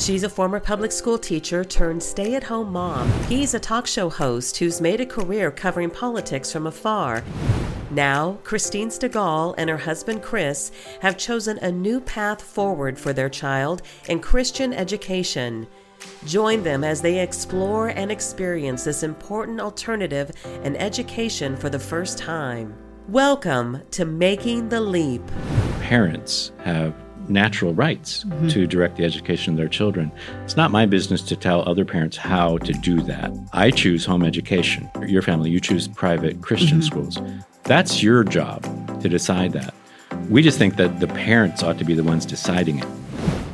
She's a former public school teacher turned stay at home mom. He's a talk show host who's made a career covering politics from afar. Now, Christine Stigall and her husband Chris have chosen a new path forward for their child in Christian education. Join them as they explore and experience this important alternative in education for the first time. Welcome to Making the Leap. Parents have natural rights mm-hmm. to direct the education of their children. It's not my business to tell other parents how to do that. I choose home education. Your family, you choose private Christian mm-hmm. schools. That's your job to decide that. We just think that the parents ought to be the ones deciding it.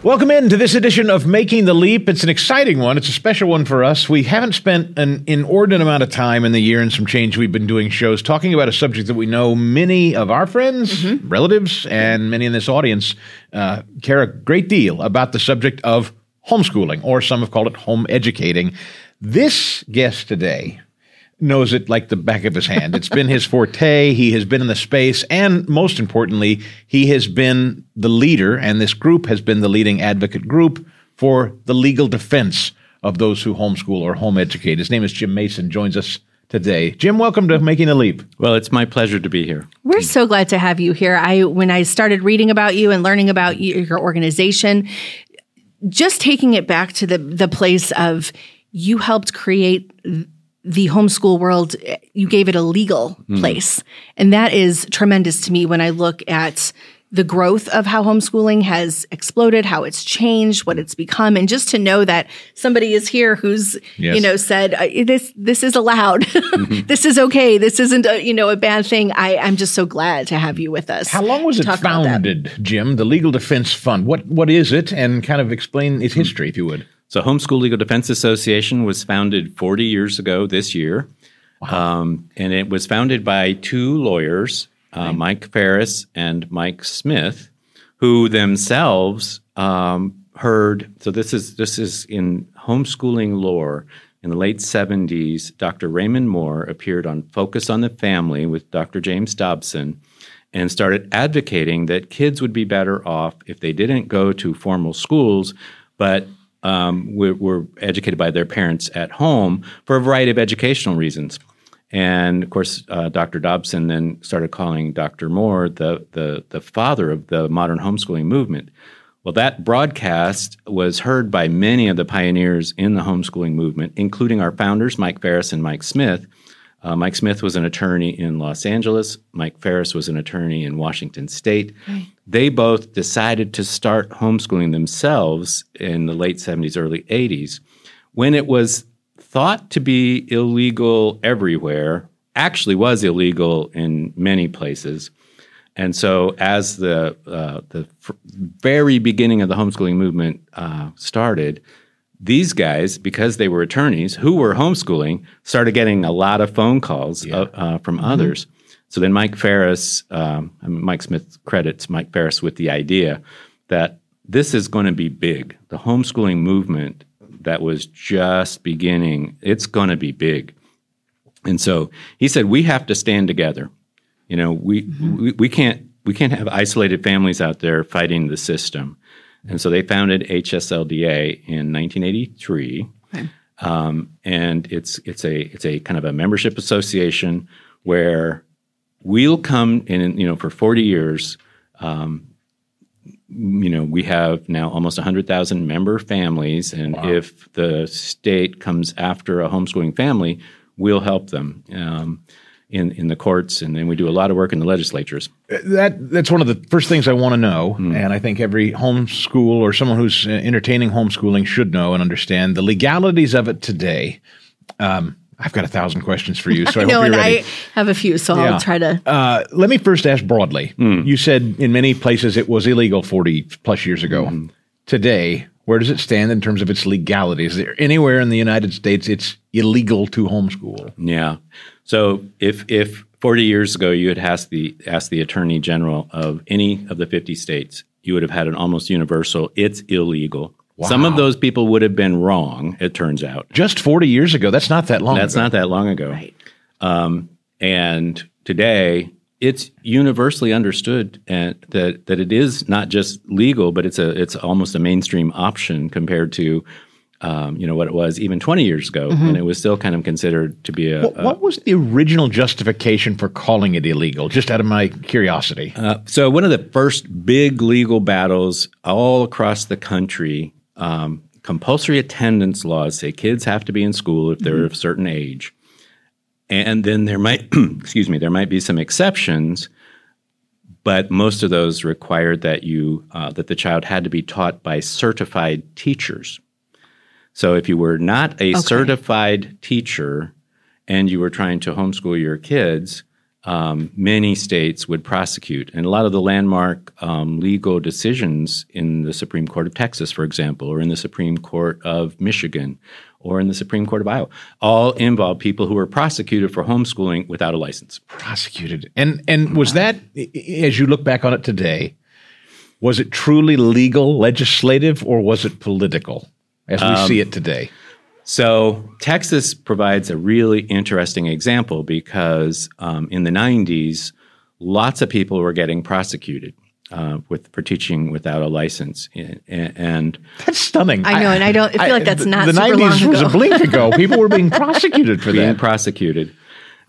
Welcome into this edition of Making the Leap. It's an exciting one. It's a special one for us. We haven't spent an inordinate amount of time in the year and some change we've been doing shows talking about a subject that we know many of our friends, mm-hmm. relatives, and many in this audience uh, care a great deal about the subject of homeschooling, or some have called it home educating. This guest today knows it like the back of his hand. It's been his forte. He has been in the space. And most importantly, he has been the leader, and this group has been the leading advocate group for the legal defense of those who homeschool or home educate. His name is Jim Mason, joins us today. Jim, welcome to Making a Leap. Well, it's my pleasure to be here. We're so glad to have you here. I when I started reading about you and learning about you, your organization, just taking it back to the the place of you helped create the homeschool world, you gave it a legal mm. place. And that is tremendous to me when I look at the growth of how homeschooling has exploded, how it's changed, what it's become, and just to know that somebody is here who's, yes. you know, said uh, this this is allowed, mm-hmm. this is okay, this isn't a, you know a bad thing. I I'm just so glad to have you with us. How long was it founded, Jim? The Legal Defense Fund. What what is it, and kind of explain its history, if you would. So, Homeschool Legal Defense Association was founded 40 years ago this year. Wow. Um, and it was founded by two lawyers, uh, Mike Farris and Mike Smith, who themselves um, heard. So this is this is in homeschooling lore. In the late 70s, Dr. Raymond Moore appeared on Focus on the Family with Dr. James Dobson and started advocating that kids would be better off if they didn't go to formal schools, but um, were, were, educated by their parents at home for a variety of educational reasons. And of course, uh, Dr. Dobson then started calling Dr. Moore the, the, the father of the modern homeschooling movement. Well, that broadcast was heard by many of the pioneers in the homeschooling movement, including our founders, Mike Farris and Mike Smith, uh, Mike Smith was an attorney in Los Angeles. Mike Farris was an attorney in Washington State. Right. They both decided to start homeschooling themselves in the late 70s, early 80s, when it was thought to be illegal everywhere, actually was illegal in many places. And so, as the uh, the f- very beginning of the homeschooling movement uh, started, these guys, because they were attorneys who were homeschooling, started getting a lot of phone calls yeah. uh, uh, from mm-hmm. others. So then Mike Farris, um, Mike Smith credits Mike Farris with the idea that this is going to be big. The homeschooling movement that was just beginning, it's going to be big. And so he said, we have to stand together. You know, we, mm-hmm. we, we can't we can't have isolated families out there fighting the system. And so they founded HSLDA in 1983. Okay. Um, and it's it's a it's a kind of a membership association where we'll come in you know for 40 years um, you know we have now almost 100,000 member families and wow. if the state comes after a homeschooling family we'll help them um, in, in the courts, and then we do a lot of work in the legislatures. That that's one of the first things I want to know, mm. and I think every homeschool or someone who's entertaining homeschooling should know and understand the legalities of it today. Um, I've got a thousand questions for you, so I, I know, and ready. I have a few, so yeah. I'll try to. Uh, let me first ask broadly. Mm. You said in many places it was illegal forty plus years ago. Mm. Today, where does it stand in terms of its legality? Is there anywhere in the United States it's illegal to homeschool? Yeah. So if if 40 years ago you had asked the asked the attorney general of any of the 50 states, you would have had an almost universal it's illegal. Wow. Some of those people would have been wrong, it turns out. Just 40 years ago. That's not that long That's ago. not that long ago. Right. Um, and today, it's universally understood and that that it is not just legal, but it's a it's almost a mainstream option compared to um, you know what it was even 20 years ago, Mm-hmm. and it was still kind of considered to be a, What, what was the original justification for calling it illegal? Just out of my curiosity. Uh, so one of the first big legal battles all across the country, um, compulsory attendance laws say kids have to be in school if they're of a certain age, and then there might, excuse me, there might be some exceptions, but most of those required that you uh, that the child had to be taught by certified teachers. So if you were not a certified teacher and you were trying to homeschool your kids, um, many states would prosecute. And a lot of the landmark um, legal decisions in the Supreme Court of Texas, for example, or in the Supreme Court of Michigan, or in the Supreme Court of Iowa, all involve people who were prosecuted for homeschooling without a license. Prosecuted. And and was that as you look back on it today, was it truly legal, legislative, or was it political as we see it today? So Texas provides a really interesting example because um, in the 90s, lots of people were getting prosecuted uh, with for teaching without a license, and, and That's stunning. I know, and I don't- I feel like that's the- not the super long was a blink ago. People were being prosecuted for being that. prosecuted.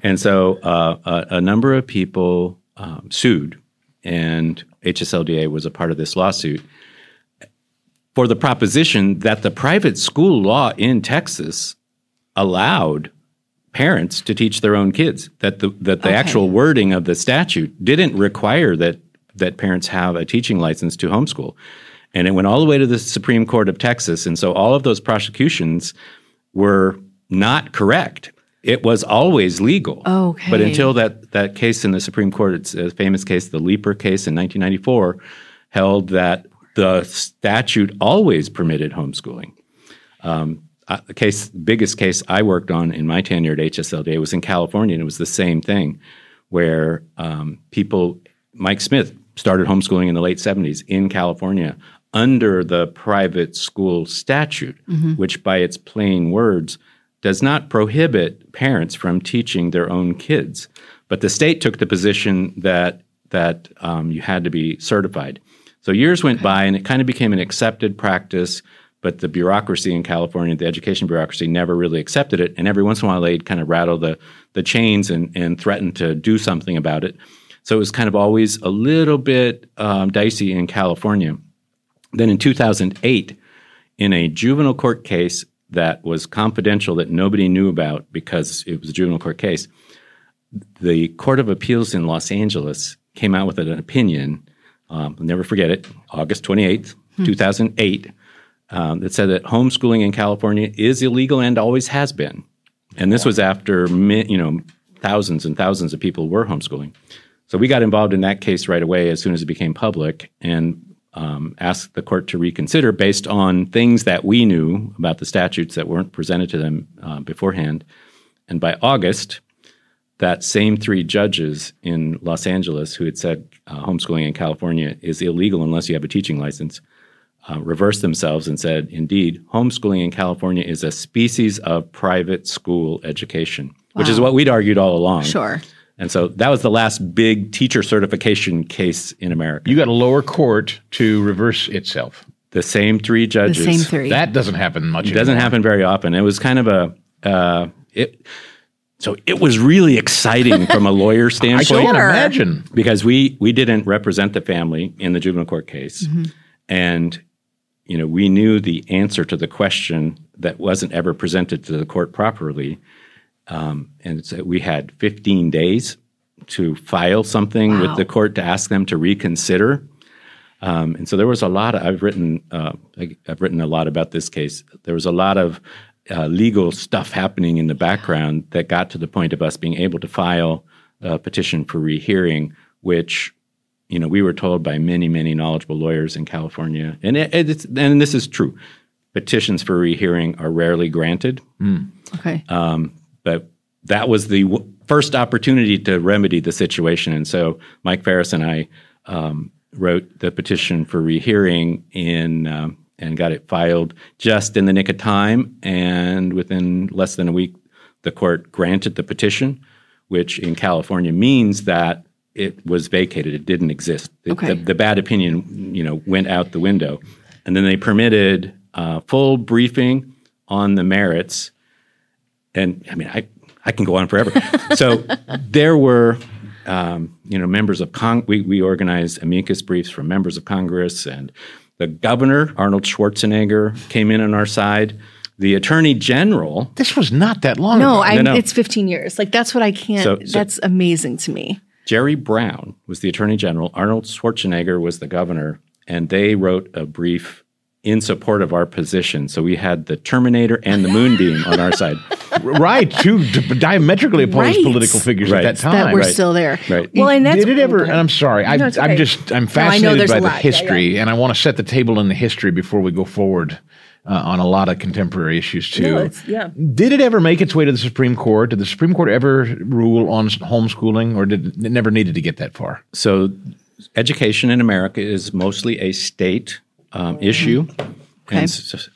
And so uh, a, a number of people um, sued, and HSLDA was a part of this lawsuit for the proposition that the private school law in Texas allowed parents to teach their own kids. That the that the Okay. actual wording of the statute didn't require that that parents have a teaching license to homeschool. And it went all the way to the Supreme Court of Texas. And so all of those prosecutions were not correct. It was always legal. Okay. But until that, that case in the Supreme Court, it's a famous case, the Leeper case in 1994, held that the statute always permitted homeschooling. Um, uh, the case, biggest case I worked on in my tenure at HSLDA was in California, and it was the same thing, where um, people, Mike Smith started homeschooling in the late 70s in California under the private school statute, which by its plain words does not prohibit parents from teaching their own kids. But the state took the position that that um, you had to be certified. So years went by, and it kind of became an accepted practice. But the bureaucracy in California, the education bureaucracy, never really accepted it. And every once in a while, they'd kind of rattle the the chains and and threaten to do something about it. So it was kind of always a little bit um, dicey in California. Then in 2008, in a juvenile court case that was confidential that nobody knew about because it was a juvenile court case, the Court of Appeals in Los Angeles came out with an opinion. Um, I'll never forget it, August 28th, 2008, um, that said that homeschooling in California is illegal and always has been. And this was after you know thousands and thousands of people were homeschooling. So we got involved in that case right away as soon as it became public and um, asked the court to reconsider based on things that we knew about the statutes that weren't presented to them uh, beforehand. And by August, that same three judges in Los Angeles who had said uh, homeschooling in California is illegal unless you have a teaching license uh, reversed themselves and said, indeed, homeschooling in California is a species of private school education, which is what we'd argued all along. Sure. And so that was the last big teacher certification case in America. You got a lower court to reverse itself. the same three judges. The same three. That doesn't happen much. It doesn't happen very often. It was kind of a uh, it. So it was really exciting from a lawyer standpoint. I can't imagine. because we we didn't represent the family in the juvenile court case, Mm-hmm. and you know we knew the answer to the question that wasn't ever presented to the court properly, um, and so we had 15 days to file something Wow. with the court to ask them to reconsider. Um, and so there was a lot of, I've written, uh, I've written a lot about this case. There was a lot of uh, legal stuff happening in the background that got to the point of us being able to file a petition for rehearing, which, you know, we were told by many, many knowledgeable lawyers in California, and it, it's, and this is true. Petitions for rehearing are rarely granted, Okay. but that was the w- first opportunity to remedy the situation. And so Mike Farris and I um, wrote the petition for rehearing in um, and got it filed just in the nick of time. And within less than a week, the court granted the petition, which in California means that it was vacated. It didn't exist. The, Okay. the, the bad opinion, you know, went out the window, and then they permitted uh, full briefing on the merits. And I mean, I I can go on forever. so there were, um, you know, members of Congress, We we organized amicus briefs from members of Congress, and the governor Arnold Schwarzenegger came in on our side. The attorney general This was not that long No, ago. I, no. it's 15 years. Like that's what I can't. So- so- that's amazing to me. Jerry Brown was the attorney general. Arnold Schwarzenegger was the governor, and they wrote a brief in support of our position. So we had the Terminator and the Moonbeam on our side. right, two d- diametrically opposed Right. political figures Right. at that time. That we're right. still there. Right. Well, and that's did it ever? And I'm sorry, I, No, it's I'm okay. just I'm No, I know fascinated there's by the lot. Yeah, history, and I want to set the table in the history before we go forward uh, on a lot of contemporary issues too. No, yeah. Did it ever make its way to the Supreme Court? Did the Supreme Court ever rule on homeschooling, or did it never needed to get that far? So education in America is mostly a state um, issue. And, s-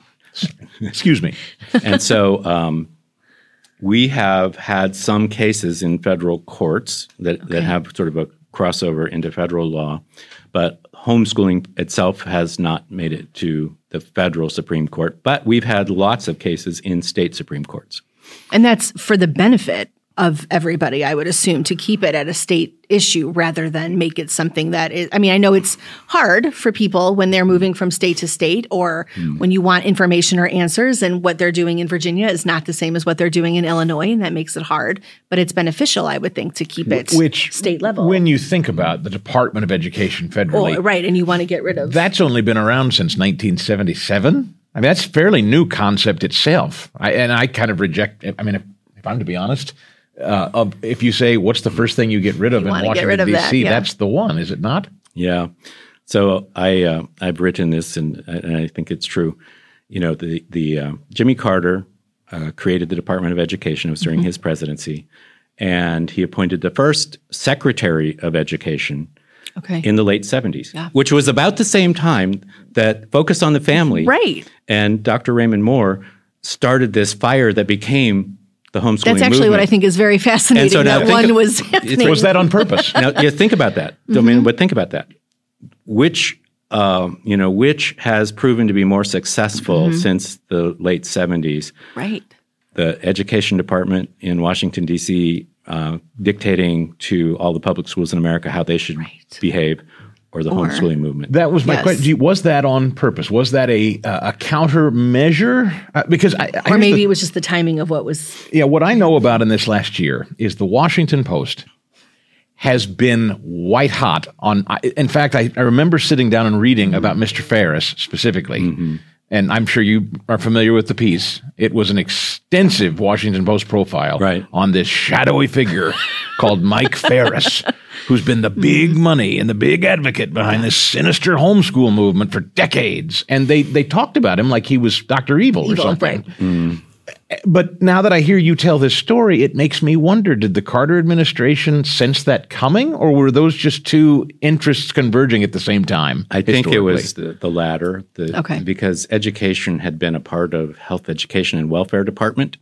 Excuse me. and so um, we have had some cases in federal courts that, that have sort of a crossover into federal law, but homeschooling itself has not made it to the federal Supreme Court. But we've had lots of cases in state Supreme Courts. And that's for the benefit of everybody, I would assume, to keep it at a state issue rather than make it something that is. I mean, I know it's hard for people when they're moving from state to state or hmm. when you want information or answers, and what they're doing in Virginia is not the same as what they're doing in Illinois, and that makes it hard. But it's beneficial, I would think, to keep it Which state level. When you think about the Department of Education federally, Oh, right, and you want to get rid of that's only been around since 1977. I mean, that's a fairly new concept itself. I, and I kind of reject. I mean, if, if I'm to be honest, uh, of, if you say what's the first thing you get rid of in Washington rid of that, D.C., yeah. that's the one, is it not? Yeah. So I uh, I've written this and, and I think it's true. You know, the the uh, Jimmy Carter uh, created the Department of Education. It was during his presidency, and he appointed the first Secretary of Education okay, in the late seventies, Yeah. which was about the same time that Focus on the Family, right. and Dr. Raymond Moore started this fire that became the homeschooling. That's actually what I think is very fascinating. And so now that one of- was happening. Was that on purpose? now, yeah, think about that. I Mm-hmm. mean, but think about that. Which, um, you know, which has proven to be more successful Mm-hmm. since the late '70s? right? The education department in Washington D.C. Uh, dictating to all the public schools in America how they should Right. behave, or the homeschooling movement. That was my Yes. question. Was that on purpose? Was that a uh, a countermeasure? Uh, because I, I Or here's maybe the- it was just the timing of what was yeah, what I know about in this last year is the Washington Post has been white hot on. In fact, I, I remember sitting down and reading about Mr. Farris specifically. And I'm sure you are familiar with the piece. It was an extensive Washington Post profile Right. on this shadowy figure called Mike Farris, who's been the mm-hmm. big money and the big advocate behind this sinister homeschool movement for decades. And they they talked about him like he was Dr. Evil, or evil, something right? Mm. but now that I hear you tell this story, it makes me wonder: Did the Carter administration sense that coming, or were those just two interests converging at the same time? I think it was the, the latter. The, Okay. Because education had been a part of health education and welfare department.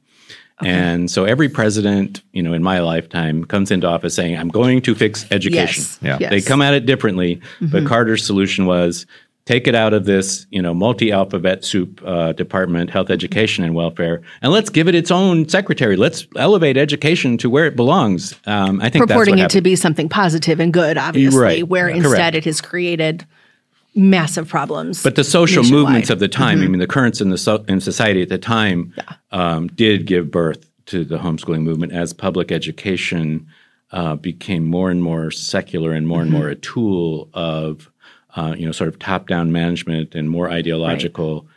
And so every president, you know, in my lifetime comes into office saying, I'm going to fix education. Yes. Yeah. Yes. They come at it differently, but Carter's solution was take it out of this, you know, multi-alphabet soup uh, department, health education and welfare, and let's give it its own secretary. Let's elevate education to where it belongs. Um, I think purporting that's it what to be something positive and good, obviously, Right. where Yeah. instead Correct. it has created massive problems. But the social nationwide. movements of the time, I mean, the currents in the so, in society at the time, um, did give birth to the homeschooling movement as public education uh, became more and more secular and more and more a tool of, uh, you know, sort of top down management and more ideological.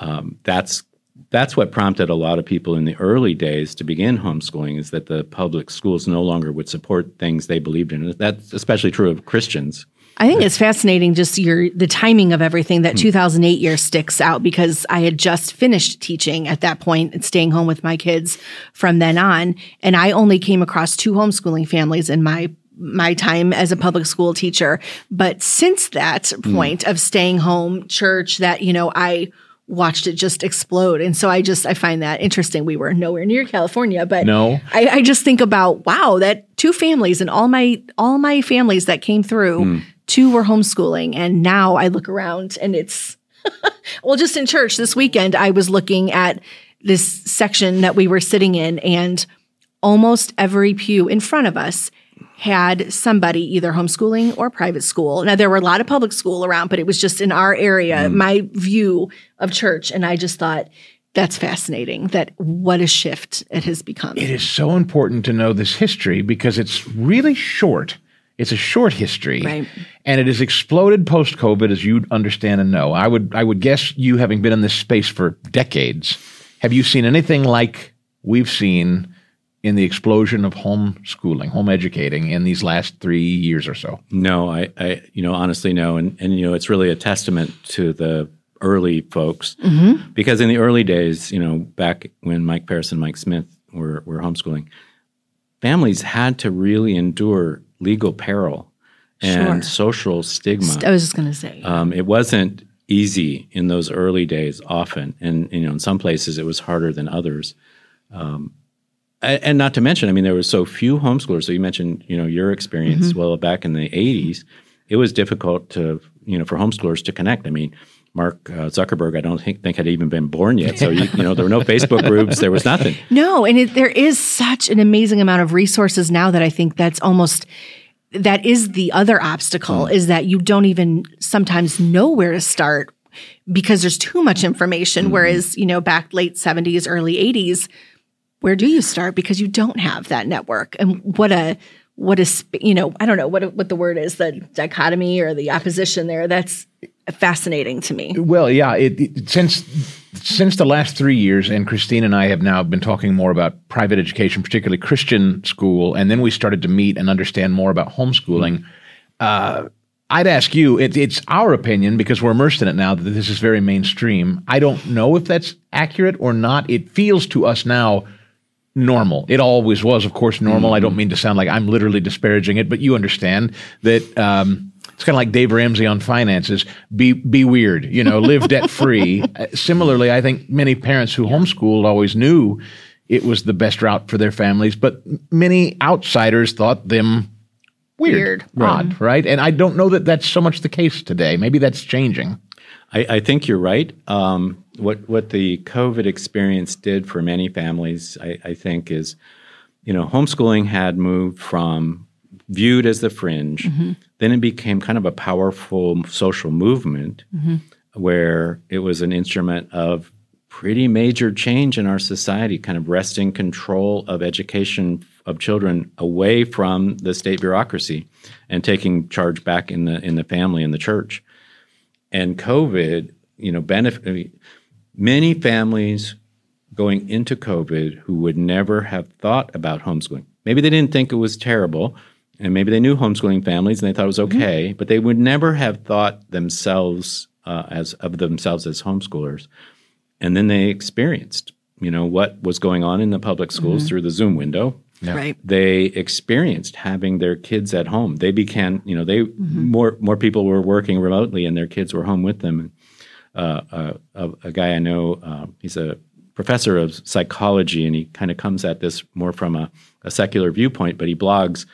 Um, that's that's what prompted a lot of people in the early days to begin homeschooling is that the public schools no longer would support things they believed in. That's especially true of Christians. I think it's fascinating just your the timing of everything. Hmm. That 2008 year sticks out because I had just finished teaching at that point and staying home with my kids from then on, and I only came across two homeschooling families in my my time as a public school teacher. But since that Hmm. point of staying home, church, that you know I watched it just explode. And so I just I find that interesting. We were nowhere near California, but No. I, I just think about wow, that two families and all my all my families that came through, two were homeschooling, and now I look around and it's well, just in church this weekend, I was looking at this section that we were sitting in, and almost every pew in front of us had somebody either homeschooling or private school. Now, there were a lot of public school around, but it was just in our area, mm. my view of church. And I just thought, that's fascinating that what a shift it has become. It is so important to know this history because it's really short. It's a short history, Right. And it has exploded post COVID, as you understand and know. I would I would guess you, having been in this space for decades, have you seen anything like we've seen in the explosion of homeschooling, home educating in these last three years or so? No, I, I, you know, honestly, no, and and you know, it's really a testament to the early folks mm-hmm. because in the early days, you know, back when Mike Farris and Mike Smith were were homeschooling, families had to really endure legal peril and social stigma. I was just going to say, Um, it wasn't easy in those early days, often, and you know, in some places it was harder than others. Um, and not to mention, I mean, there were so few homeschoolers. So you mentioned, you know, your experience. Well, back in the '80s, it was difficult to, you know, for homeschoolers to connect. I mean, Mark uh, Zuckerberg, I don't think, think had even been born yet. So you, you know, there were no Facebook groups. There was nothing. No, and it, there is such an amazing amount of resources now that I think that's almost that is the other obstacle mm. is that you don't even sometimes know where to start because there's too much information. Mm-hmm. Whereas you know back late seventies, early eighties, where do you start because you don't have that network and what a what a you know I don't know what what the word is the dichotomy or the opposition there. That's fascinating to me. Well, yeah. It, it, since since the last three years, and Christine and I have now been talking more about private education, particularly Christian school, and then we started to meet and understand more about homeschooling. Uh, I'd ask you. It, it's our opinion because we're immersed in it now that this is very mainstream. I don't know if that's accurate or not. It feels to us now normal. It always was, of course, normal. I don't mean to sound like I'm literally disparaging it, but you understand that um, it's kind of like Dave Ramsey on finances. Be be weird, you know, live debt free. Uh, similarly, I think many parents who homeschooled always knew it was the best route for their families, but many outsiders thought them weird, Weird. odd, right? And I don't know that that's so much the case today. Maybe that's changing. I, I think you're right. Um, what what the COVID experience did for many families, I, I think, is you know homeschooling had moved from viewed as the fringe, then it became kind of a powerful social movement mm-hmm. where it was an instrument of pretty major change in our society, kind of wresting control of education of children away from the state bureaucracy and taking charge back in the in the family and the church and COVID, you know, benefit I mean, many families going into COVID who would never have thought about homeschooling. Maybe they didn't think it was terrible, and maybe they knew homeschooling families and they thought it was okay, but they would never have thought themselves uh, as of themselves as homeschoolers. And then they experienced, you know, what was going on in the public schools through the Zoom window Right. they experienced having their kids at home. They began, you know, they more more people were working remotely, and their kids were home with them. And, uh, uh, a, a guy I know, uh, he's a professor of psychology, and he kind of comes at this more from a, a secular viewpoint, but he blogs,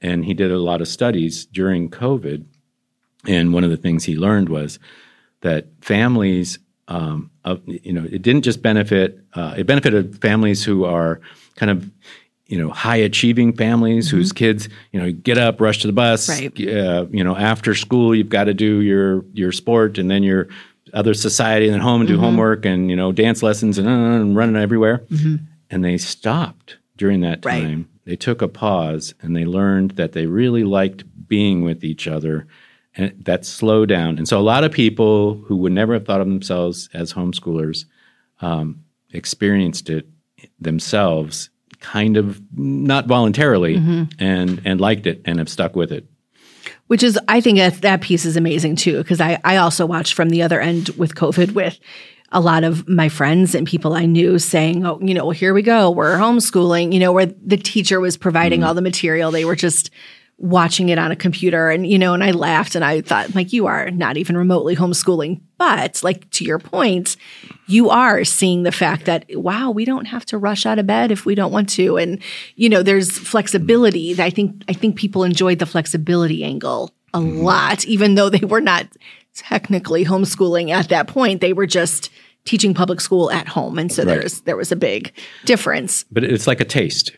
and he did a lot of studies during COVID. And one of the things he learned was that families, um, of, you know, it didn't just benefit, uh, it benefited families who are kind of, you know, high achieving families whose kids, you know, get up, rush to the bus, Right. uh, you know, after school, you've got to do your, your sport and then your other society and then home and do homework and, you know, dance lessons and, uh, and running everywhere. And they stopped during that Right. time. They took a pause and they learned that they really liked being with each other and that slowed down. And so a lot of people who would never have thought of themselves as homeschoolers um, experienced it themselves kind of not voluntarily and and liked it and have stuck with it. which is i think that that piece is amazing too because I, I also watched from the other end with covid with a lot of my friends and people i knew saying oh you know well, here we go. We're homeschooling you know where the teacher was providing all the material. They were just watching it on a computer and you know and I laughed and I thought like you are not even remotely homeschooling. But like to your point you are seeing the fact that wow we don't have to rush out of bed if we don't want to. And you know there's flexibility I think I think people enjoyed the flexibility angle a lot even though they were not technically homeschooling at that point they were just teaching public school at home and so Right. there's there was a big difference But it's like a taste.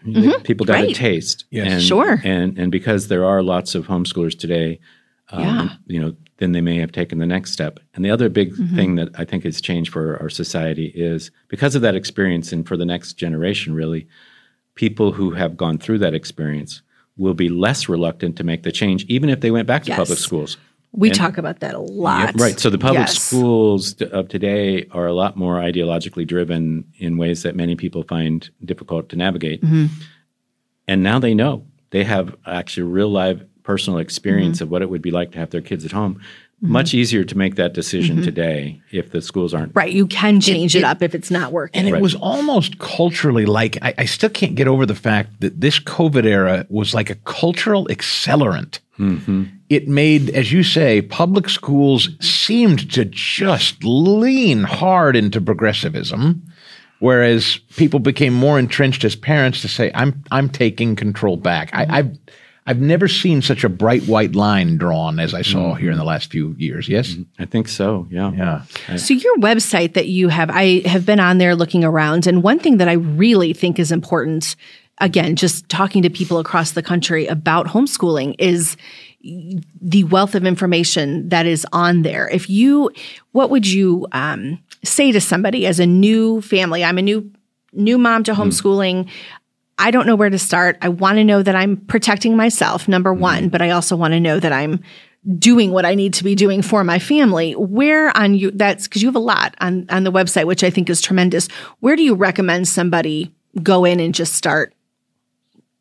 People got a Mm-hmm. Taste. Yes. And, Sure. And and because there are lots of homeschoolers today, um, Yeah. you know, then they may have taken the next step. And the other big Mm-hmm. thing that I think has changed for our society is because of that experience, and for the next generation, really, people who have gone through that experience will be less reluctant to make the change, even if they went back to Yes. public schools. We talk about that a lot Right. So the public Yes. schools of today are a lot more ideologically driven in ways that many people find difficult to navigate. Mm-hmm. And now they know they have actually real live personal experience Mm-hmm. of what it would be like to have their kids at home. Much easier to make that decision today if the schools aren't. Mm-hmm. Right. You can change it, up if it's not working. And it Right. was almost culturally like I, I still can't get over the fact that this COVID era was like a cultural accelerant. It made, as you say, public schools seemed to just lean hard into progressivism, whereas people became more entrenched as parents to say, "I'm I'm taking control back." I, I've I've never seen such a bright white line drawn as I saw mm-hmm. here in the last few years. Yes, mm-hmm. I think so. Yeah. yeah. So your website that you have, I have been on there looking around, and one thing that I really think is important, again, just talking to people across the country about homeschooling is the wealth of information that is on there. If you, what would you um, say to somebody as a new family? I'm a new new mom to mm-hmm. homeschooling. I don't know where to start. I want to know that I'm protecting myself, number one, but I also want to know that I'm doing what I need to be doing for my family. Where on you that's because you have a lot on on the website, which I think is tremendous. Where do you recommend somebody go in and just start?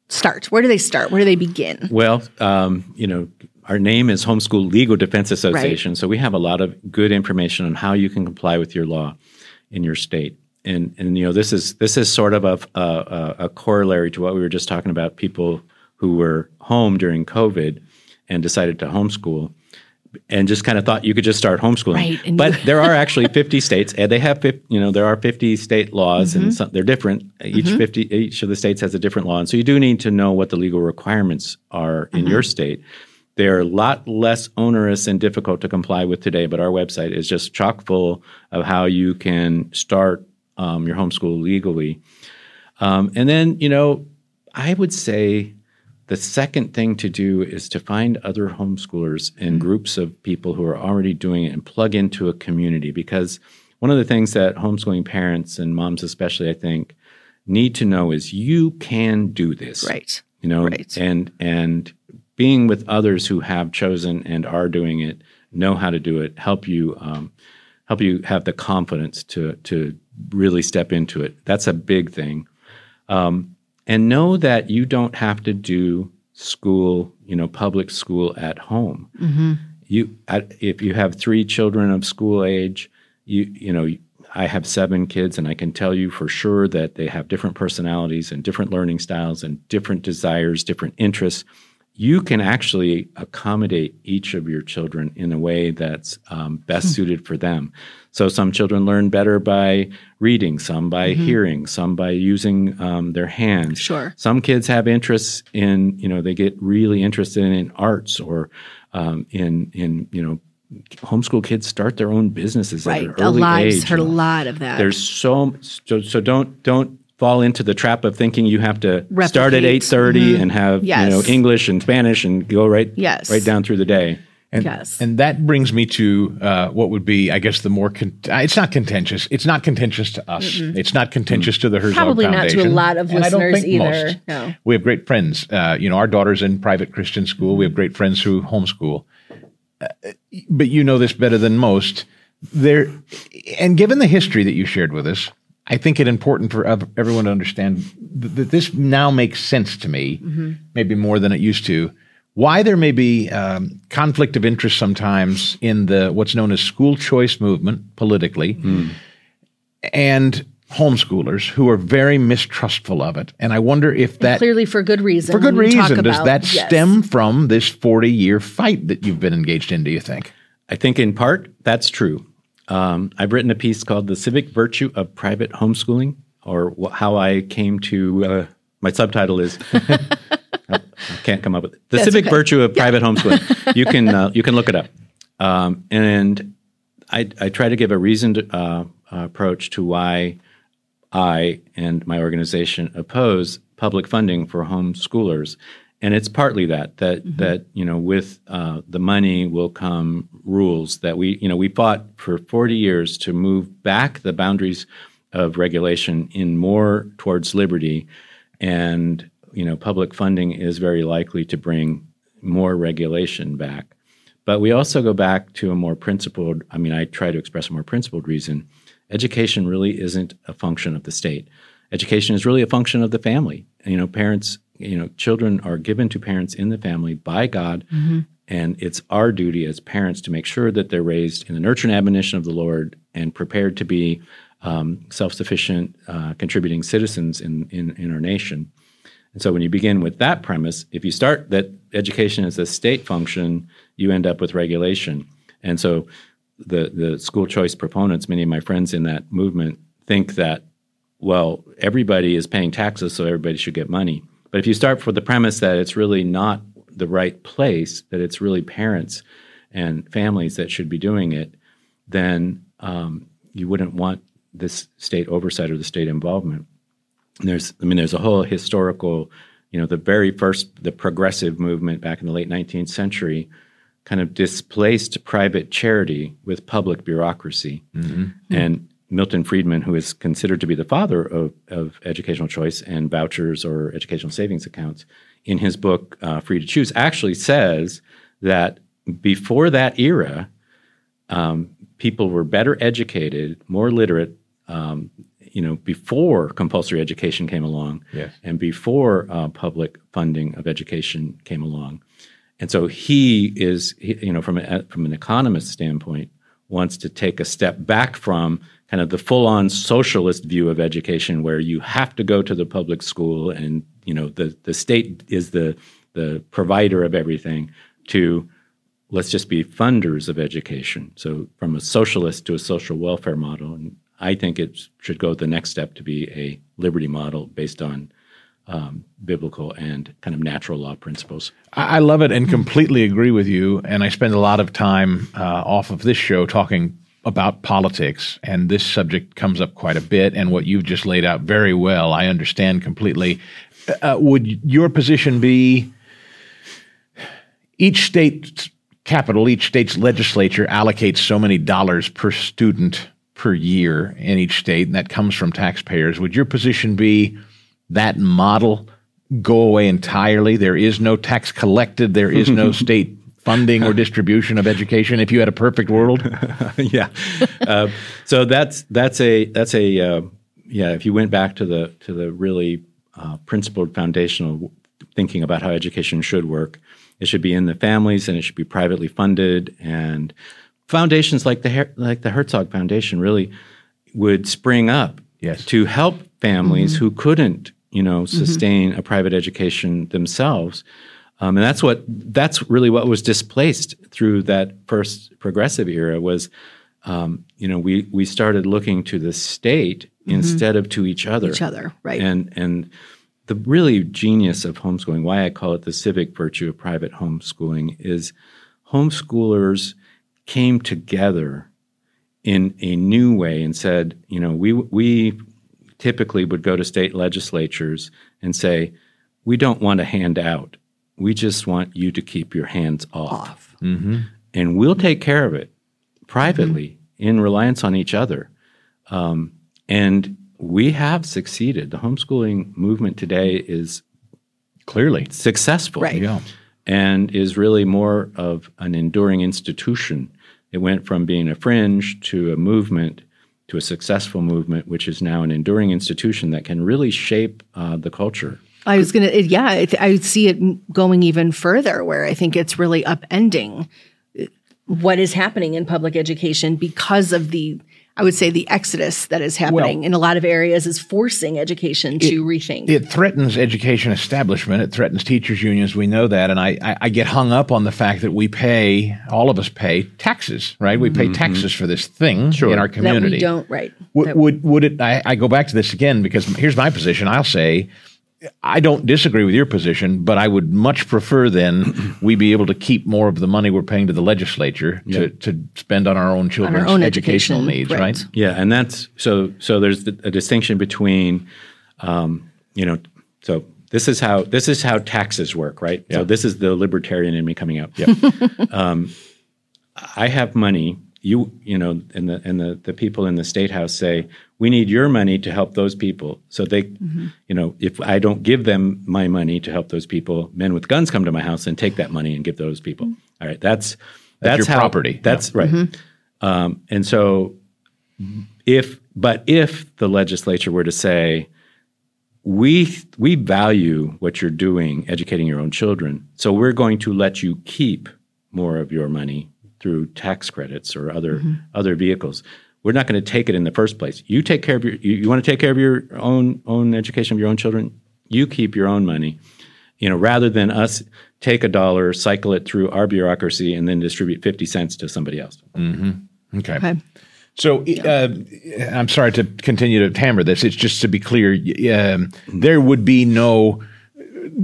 Start. Where do they start? Where do they begin? Well, um, you know, our name is Homeschool Legal Defense Association, so we have a lot of good information on how you can comply with your law in your state. And and you know, this is this is sort of a a, a corollary to what we were just talking about. People who were home during COVID and decided to homeschool. And just kind of thought you could just start homeschooling, Right, but there are actually 50 states, and they have 50, you know there are 50 state laws, Mm-hmm. and some, they're different. Each 50 each of the states has a different law, and so you do need to know what the legal requirements are in Mm-hmm. your state. They're a lot less onerous and difficult to comply with today, but our website is just chock full of how you can start um, your homeschool legally. Um, and then, you know, I would say the second thing to do is to find other homeschoolers and groups of people who are already doing it and plug into a community because one of the things that homeschooling parents and moms especially I think need to know is you can do this. Right. You know, Right. and and being with others who have chosen and are doing it, know how to do it, help you um, help you have the confidence to to really step into it. That's a big thing um, and know that you don't have to do school, you know, public school at home. Mm-hmm. You, at, if you have three children of school age, you, you know, I have seven kids, and I can tell you for sure that they have different personalities and different learning styles and different desires, different interests. You can actually accommodate each of your children in a way that's um, best suited for them. So some children learn better by reading, some by hearing, some by using um, their hands. Sure. Some kids have interests in, you know, they get really interested in arts or um, in, in, you know, homeschool kids start their own businesses Right. at an early lot. age. Heard a lot of that. There's so, so so don't don't fall into the trap of thinking you have to start at Replicate. eight and have you know English and Spanish and go right Yes. right down through the day. And, Yes. and that brings me to uh, what would be, I guess, the more. Con- uh, it's not contentious. It's not contentious to us. It's not contentious to the Herzog Probably not to a lot of and I don't listeners think either. most. No. We have great friends. Uh, you know, our daughter's in private Christian school. We have great friends who homeschool. Uh, but you know this better than most. There, and given the history that you shared with us, I think it important for everyone to understand that this now makes sense to me, maybe more than it used to. Why there may be um, conflict of interest sometimes in the what's known as school choice movement politically, and homeschoolers who are very mistrustful of it. And I wonder if that Clearly for good reason. for good when talk reason does about- that yes. stem from this 40 year fight that you've been engaged in, do you think? I think in part that's true. Um, I've written a piece called "The Civic Virtue of Private Homeschooling," or wh- how I came to. Uh, my subtitle is. I can't come up with it. the That's civic okay. virtue of private homeschooling. You can uh, you can look it up, um, and I, I try to give a reasoned uh, approach to why I and my organization oppose public funding for homeschoolers, and it's partly that that that you know with uh, the money will come rules that we you know we fought for forty years to move back the boundaries of regulation in more towards liberty, and you know public funding is very likely to bring more regulation back. But we also go back to a more principled, I mean, I try to express a more principled reason. Education really isn't a function of the state. Education is really a function of the family. You know, parents, you know, children are given to parents in the family by God. And it's our duty as parents to make sure that they're raised in the nurture and admonition of the Lord and prepared to be um, self sufficient, uh, contributing citizens in, in, in our nation. And so when you begin with that premise, if you start that education is a state function, you end up with regulation. And so the the school choice proponents, many of my friends in that movement, think that well, everybody is paying taxes, so everybody should get money. But if you start with the premise that it's really not the right place, that it's really parents and families that should be doing it, then um, you wouldn't want this state oversight or the state involvement. And there's, I mean, there's a whole historical, you know, the very first, the progressive movement back in the late 19th century kind of displaced private charity with public bureaucracy. And Milton Friedman, who is considered to be the father of, of educational choice and vouchers or educational savings accounts, in his book, uh, Free to Choose, actually says that before that era, um, people were better educated, more literate, um, you know, before compulsory education came along, Yes. and before uh, public funding of education came along. And so he is, he, you know, from a, from an economist standpoint, wants to take a step back from kind of the full-on socialist view of education, where you have to go to the public school, and you know, the the state is the the provider of everything, to let's just be funders of education. So from a socialist to a social welfare model, and I think it should go the next step to be a liberty model based on um, biblical and kind of natural law principles. I love it and completely agree with you. And I spend a lot of time uh, off of this show talking about politics, and this subject comes up quite a bit. And what you've just laid out very well, I understand completely. Uh, would your position be each state's capital, each state's legislature allocates so many dollars per student per year in each state, and that comes from taxpayers? Would your position be that model go away entirely? There is no tax collected. There is no state funding or distribution of education. If you had a perfect world, yeah. Uh, so that's that's a that's a uh, yeah. If you went back to the to the really uh, principled foundational thinking about how education should work, it should be in the families and it should be privately funded. And foundations like the Her- like the Herzog Foundation really would spring up Yes. to help families who couldn't you know sustain a private education themselves. Um, and that's what that's really what was displaced through that first progressive era was um, you know we we started looking to the state instead of to each other Each other, right. and and the really genius of homeschooling why I call it the civic virtue of private homeschooling is homeschoolers came together in a new way and said you know we we typically would go to state legislatures and say we don't want a handout we just want you to keep your hands off, and we'll take care of it privately in reliance on each other. Um, and we have succeeded. The homeschooling movement today is clearly. successful Right. Yeah. and is really more of an enduring institution. It went from being a fringe to a movement to a successful movement, which is now an enduring institution that can really shape uh, the culture. I was gonna, yeah, I, th- I see it going even further, where I think it's really upending uh, what is happening in public education because of the I would say the exodus that is happening Well- in a lot of areas is forcing education to rethink. It threatens education establishment. It threatens teachers unions. We know that, and I, I, I get hung up on the fact that we pay all of us pay taxes, right? We pay taxes for this thing in our that community. we don't right. Would, That- would would it? I, I go back to this again because here's my position. I'll say. I don't disagree with your position, but I would much prefer then we be able to keep more of the money we're paying to the legislature to, to spend on our own children's own educational education, needs, right. right? Yeah, and that's so. So there's a distinction between, um, you know, so this is how this is how taxes work, right? Yeah. So this is the libertarian in me coming out. um, I have money. You, you know, and the and the the people in the state house say we need your money to help those people. So they, mm-hmm. you know, if I don't give them my money to help those people, men with guns come to my house and take that money and give those people. Mm-hmm. All right, that's That's that's, your how, property. That's right. Mm-hmm. Um, and so if but if the legislature were to say we we value what you're doing educating your own children so we're going to let you keep more of your money through tax credits or other other vehicles. We're not going to take it in the first place. You take care of your you, you want to take care of your own own education of your own children? You keep your own money you know rather than us take a dollar cycle it through our bureaucracy and then distribute 50 cents to somebody else. Okay. Okay. So uh, I'm sorry to continue to hammer this. It's just to be clear, um, there would be no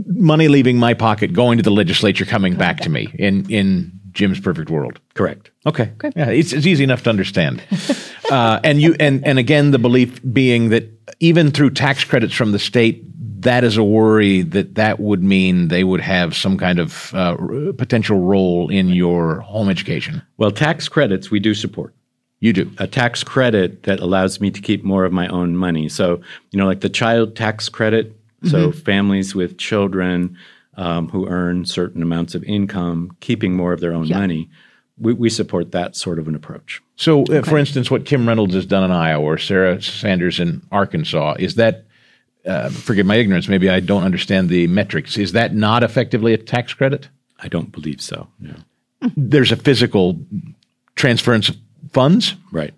money leaving my pocket going to the legislature coming back to me in in Jim's perfect world. correct Okay. Yeah, it's, it's easy enough to understand. uh, and you and and again, the belief being that even through tax credits from the state, that is a worry that that would mean they would have some kind of uh, r- potential role in your home education. well tax credits we do support You do. a tax credit that allows me to keep more of my own money. So, you know, like the child tax credit. So, families with children um, who earn certain amounts of income, keeping more of their own money, we, we support that sort of an approach. So, uh, for instance, what Kim Reynolds has done in Iowa or Sarah Sanders in Arkansas is that. Uh, forgive my ignorance. Maybe I don't understand the metrics. Is that not effectively a tax credit? I don't believe so. No. There's a physical transference of funds. Right.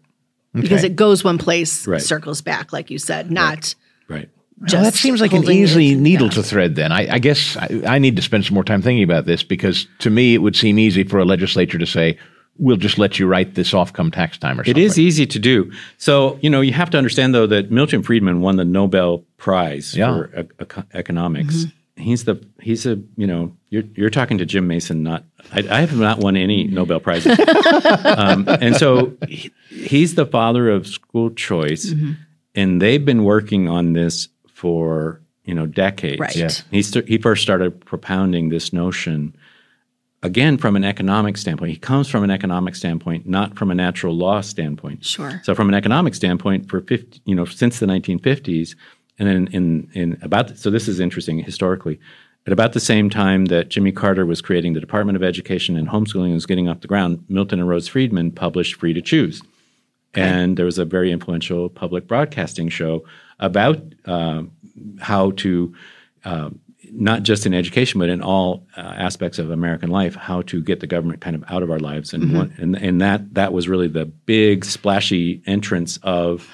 Because it goes one place, Right. circles back, like you said, not Right. just. Well, that seems like an easy needle yeah. to thread. Then I, I guess I, I need to spend some more time thinking about this because to me it would seem easy for a legislature to say, "We'll just let you write this off-come tax time" or something. is easy to do. So, you know, you have to understand, though, that Milton Friedman won the Nobel Prize Yeah. for e- eco- economics. He's the he's a you know you're you're talking to Jim Mason. Not I, I have not won any Nobel prizes, um, and so he, he's the father of school choice, and they've been working on this for you know decades. Right. Yeah. He st- he first started propounding this notion again from an economic standpoint. He comes from an economic standpoint, not from a natural law standpoint. Sure. So from an economic standpoint, for 50, you know, since the 1950s, and then in in about so this is interesting historically. At about the same time that Jimmy Carter was creating the Department of Education and homeschooling was getting off the ground, Milton and Rose Friedman published Free to Choose. And there was a very influential public broadcasting show about uh, how to, uh, not just in education, but in all uh, aspects of American life, how to get the government kind of out of our lives. And, one, and, and that, that was really the big, splashy entrance of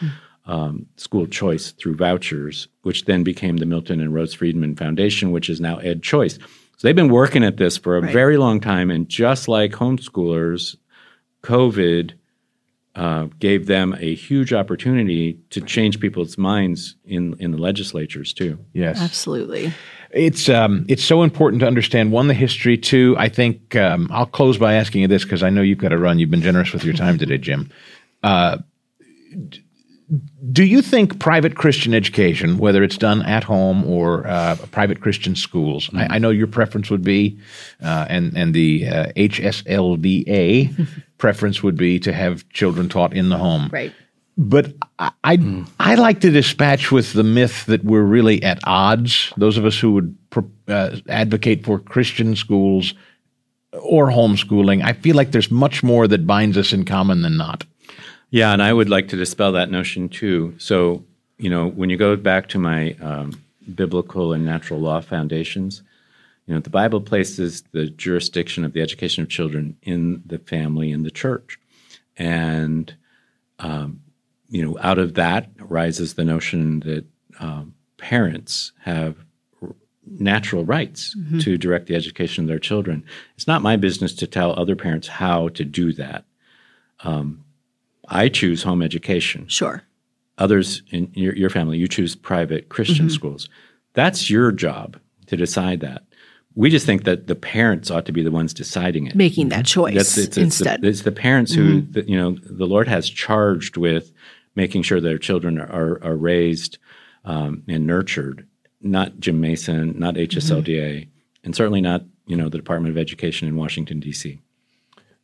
um, school choice through vouchers, which then became the Milton and Rose Friedman Foundation, which is now Ed Choice. So they've been working at this for a very long time. And just like homeschoolers, COVID uh, gave them a huge opportunity to change people's minds in, in the legislatures, too. Yes. Absolutely. It's um, it's so important to understand one the history. Two, I think um, I'll close by asking you this because I know you've got to run. You've been generous with your time today, Jim. Uh, d- do you think private Christian education, whether it's done at home or uh, private Christian schools, I, I know your preference would be, uh, and and the uh, HSLDA preference would be to have children taught in the home, Right. but I, I, I like to dispatch with the myth that we're really at odds. Those of us who would pro- uh, advocate for Christian schools or homeschooling, I feel like there's much more that binds us in common than not. Yeah, and I would like to dispel that notion too. So, you know, when you go back to my um, biblical and natural law foundations, you know, the Bible places the jurisdiction of the education of children in the family and the church. And um, you know, out of that rises the notion that um, parents have natural rights to direct the education of their children. It's not my business to tell other parents how to do that. Um, I choose home education Sure. others in your, your family, you choose private Christian Mm-hmm. schools. That's your job to decide that. We just think that the parents ought to be the ones deciding it. Making that choice That's it's, it's, instead. the, it's the parents who the, you know the Lord has charged with making sure their children are are raised um, and nurtured. Not Jim Mason, not HSLDA, and certainly not you know the Department of Education in Washington D.C.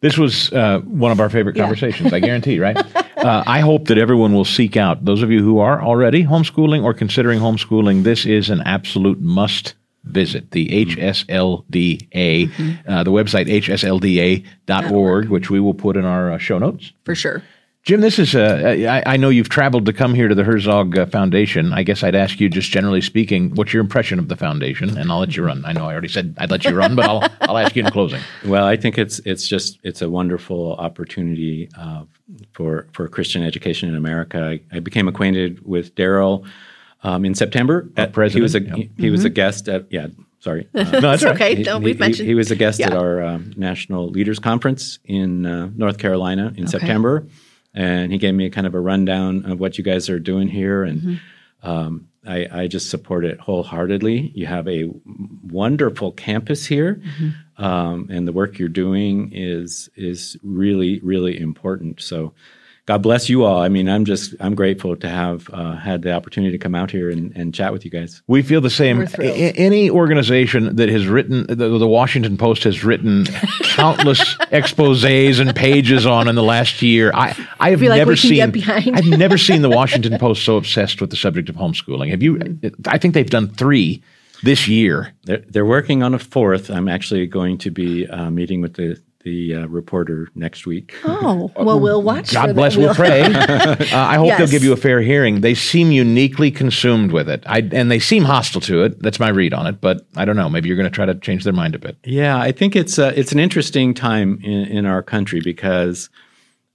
This was uh, one of our favorite conversations, I guarantee, right? Uh, I hope that everyone will seek out those of you who are already homeschooling or considering homeschooling. This is an absolute must visit the HSLDA, uh, the website hslda.org, which we will put in our uh, show notes. for sure. Jim, this is uh, I, I know you've traveled to come here to the Herzog uh, Foundation. I guess I'd ask you, just generally speaking, what's your impression of the foundation? And I'll let you run. I know I already said I'd let you run, but I'll I'll ask you in closing. Well, I think it's it's just it's a wonderful opportunity uh, for for Christian education in America. I, I became acquainted with Daryl um, in September. At- he was a president, he, he was a guest at yeah. Sorry, uh, No, that's It's all right. okay. he, Don't we've he- mentioned. he was a guest at our um, National Leaders Conference in uh, North Carolina in September, and he gave me a kind of a rundown of what you guys are doing here, and Mm-hmm. um, I, I just support it wholeheartedly. You have a wonderful campus here, Mm-hmm. um, and the work you're doing is is really really important. So. God bless you all. I mean, I'm just I'm grateful to have uh, had the opportunity to come out here and, and chat with you guys. We feel the same. A- any organization that has written, the, the Washington Post has written countless exposés and pages on in the last year. I, I have feel like never we seen. I've never seen the Washington Post so obsessed with the subject of homeschooling. Have you? I think they've done three this year. They're, they're working on a fourth. I'm actually going to be uh, meeting with the the uh, reporter next week. Oh, well, we'll watch. God bless. We'll pray. Uh, I hope they'll give you a fair hearing. They seem uniquely consumed with it, I, and they seem hostile to it. That's my read on it. But I don't know. Maybe you're going to try to change their mind a bit. Yeah, I think it's uh, it's an interesting time in, in our country because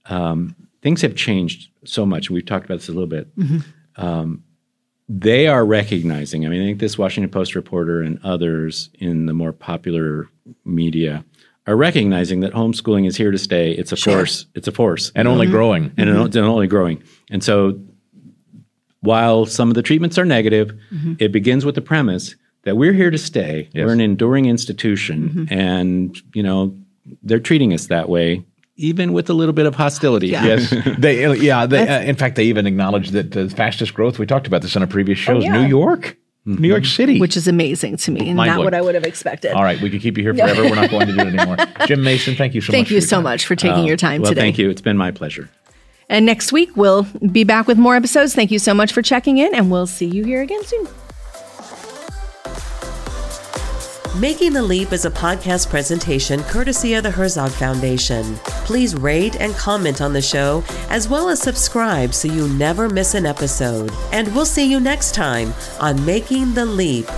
um, things have changed so much. We've talked about this a little bit. Um, they are recognizing. I mean, I think this Washington Post reporter and others in the more popular media are recognizing that homeschooling is here to stay. It's a force. It's a force. and only mm-hmm. growing. and mm-hmm. it's only growing. And so, while some of the treatments are negative, mm-hmm. it begins with the premise that we're here to stay. Yes. We're an enduring institution, and you know they're treating us that way, even with a little bit of hostility. Yeah. Yes, they. Yeah, they. Uh, in fact, they even acknowledged that the fastest growth. We talked about this on a previous shows. Oh, yeah. New York, Mm-hmm. New York City. which is amazing to me and not Mind-blowing. what I would have expected. All right, we could keep you here forever. We're not going to do it anymore. Jim Mason, thank you so Thank much. Thank you so time. much for taking your uh, time Well, today. thank you. It's been my pleasure. And next week, we'll be back with more episodes. Thank you so much for checking in, and we'll see you here again soon. Making the Leap is a podcast presentation courtesy of the Herzog Foundation. Please rate and comment on the show, as well as subscribe so you never miss an episode. And we'll see you next time on Making the Leap.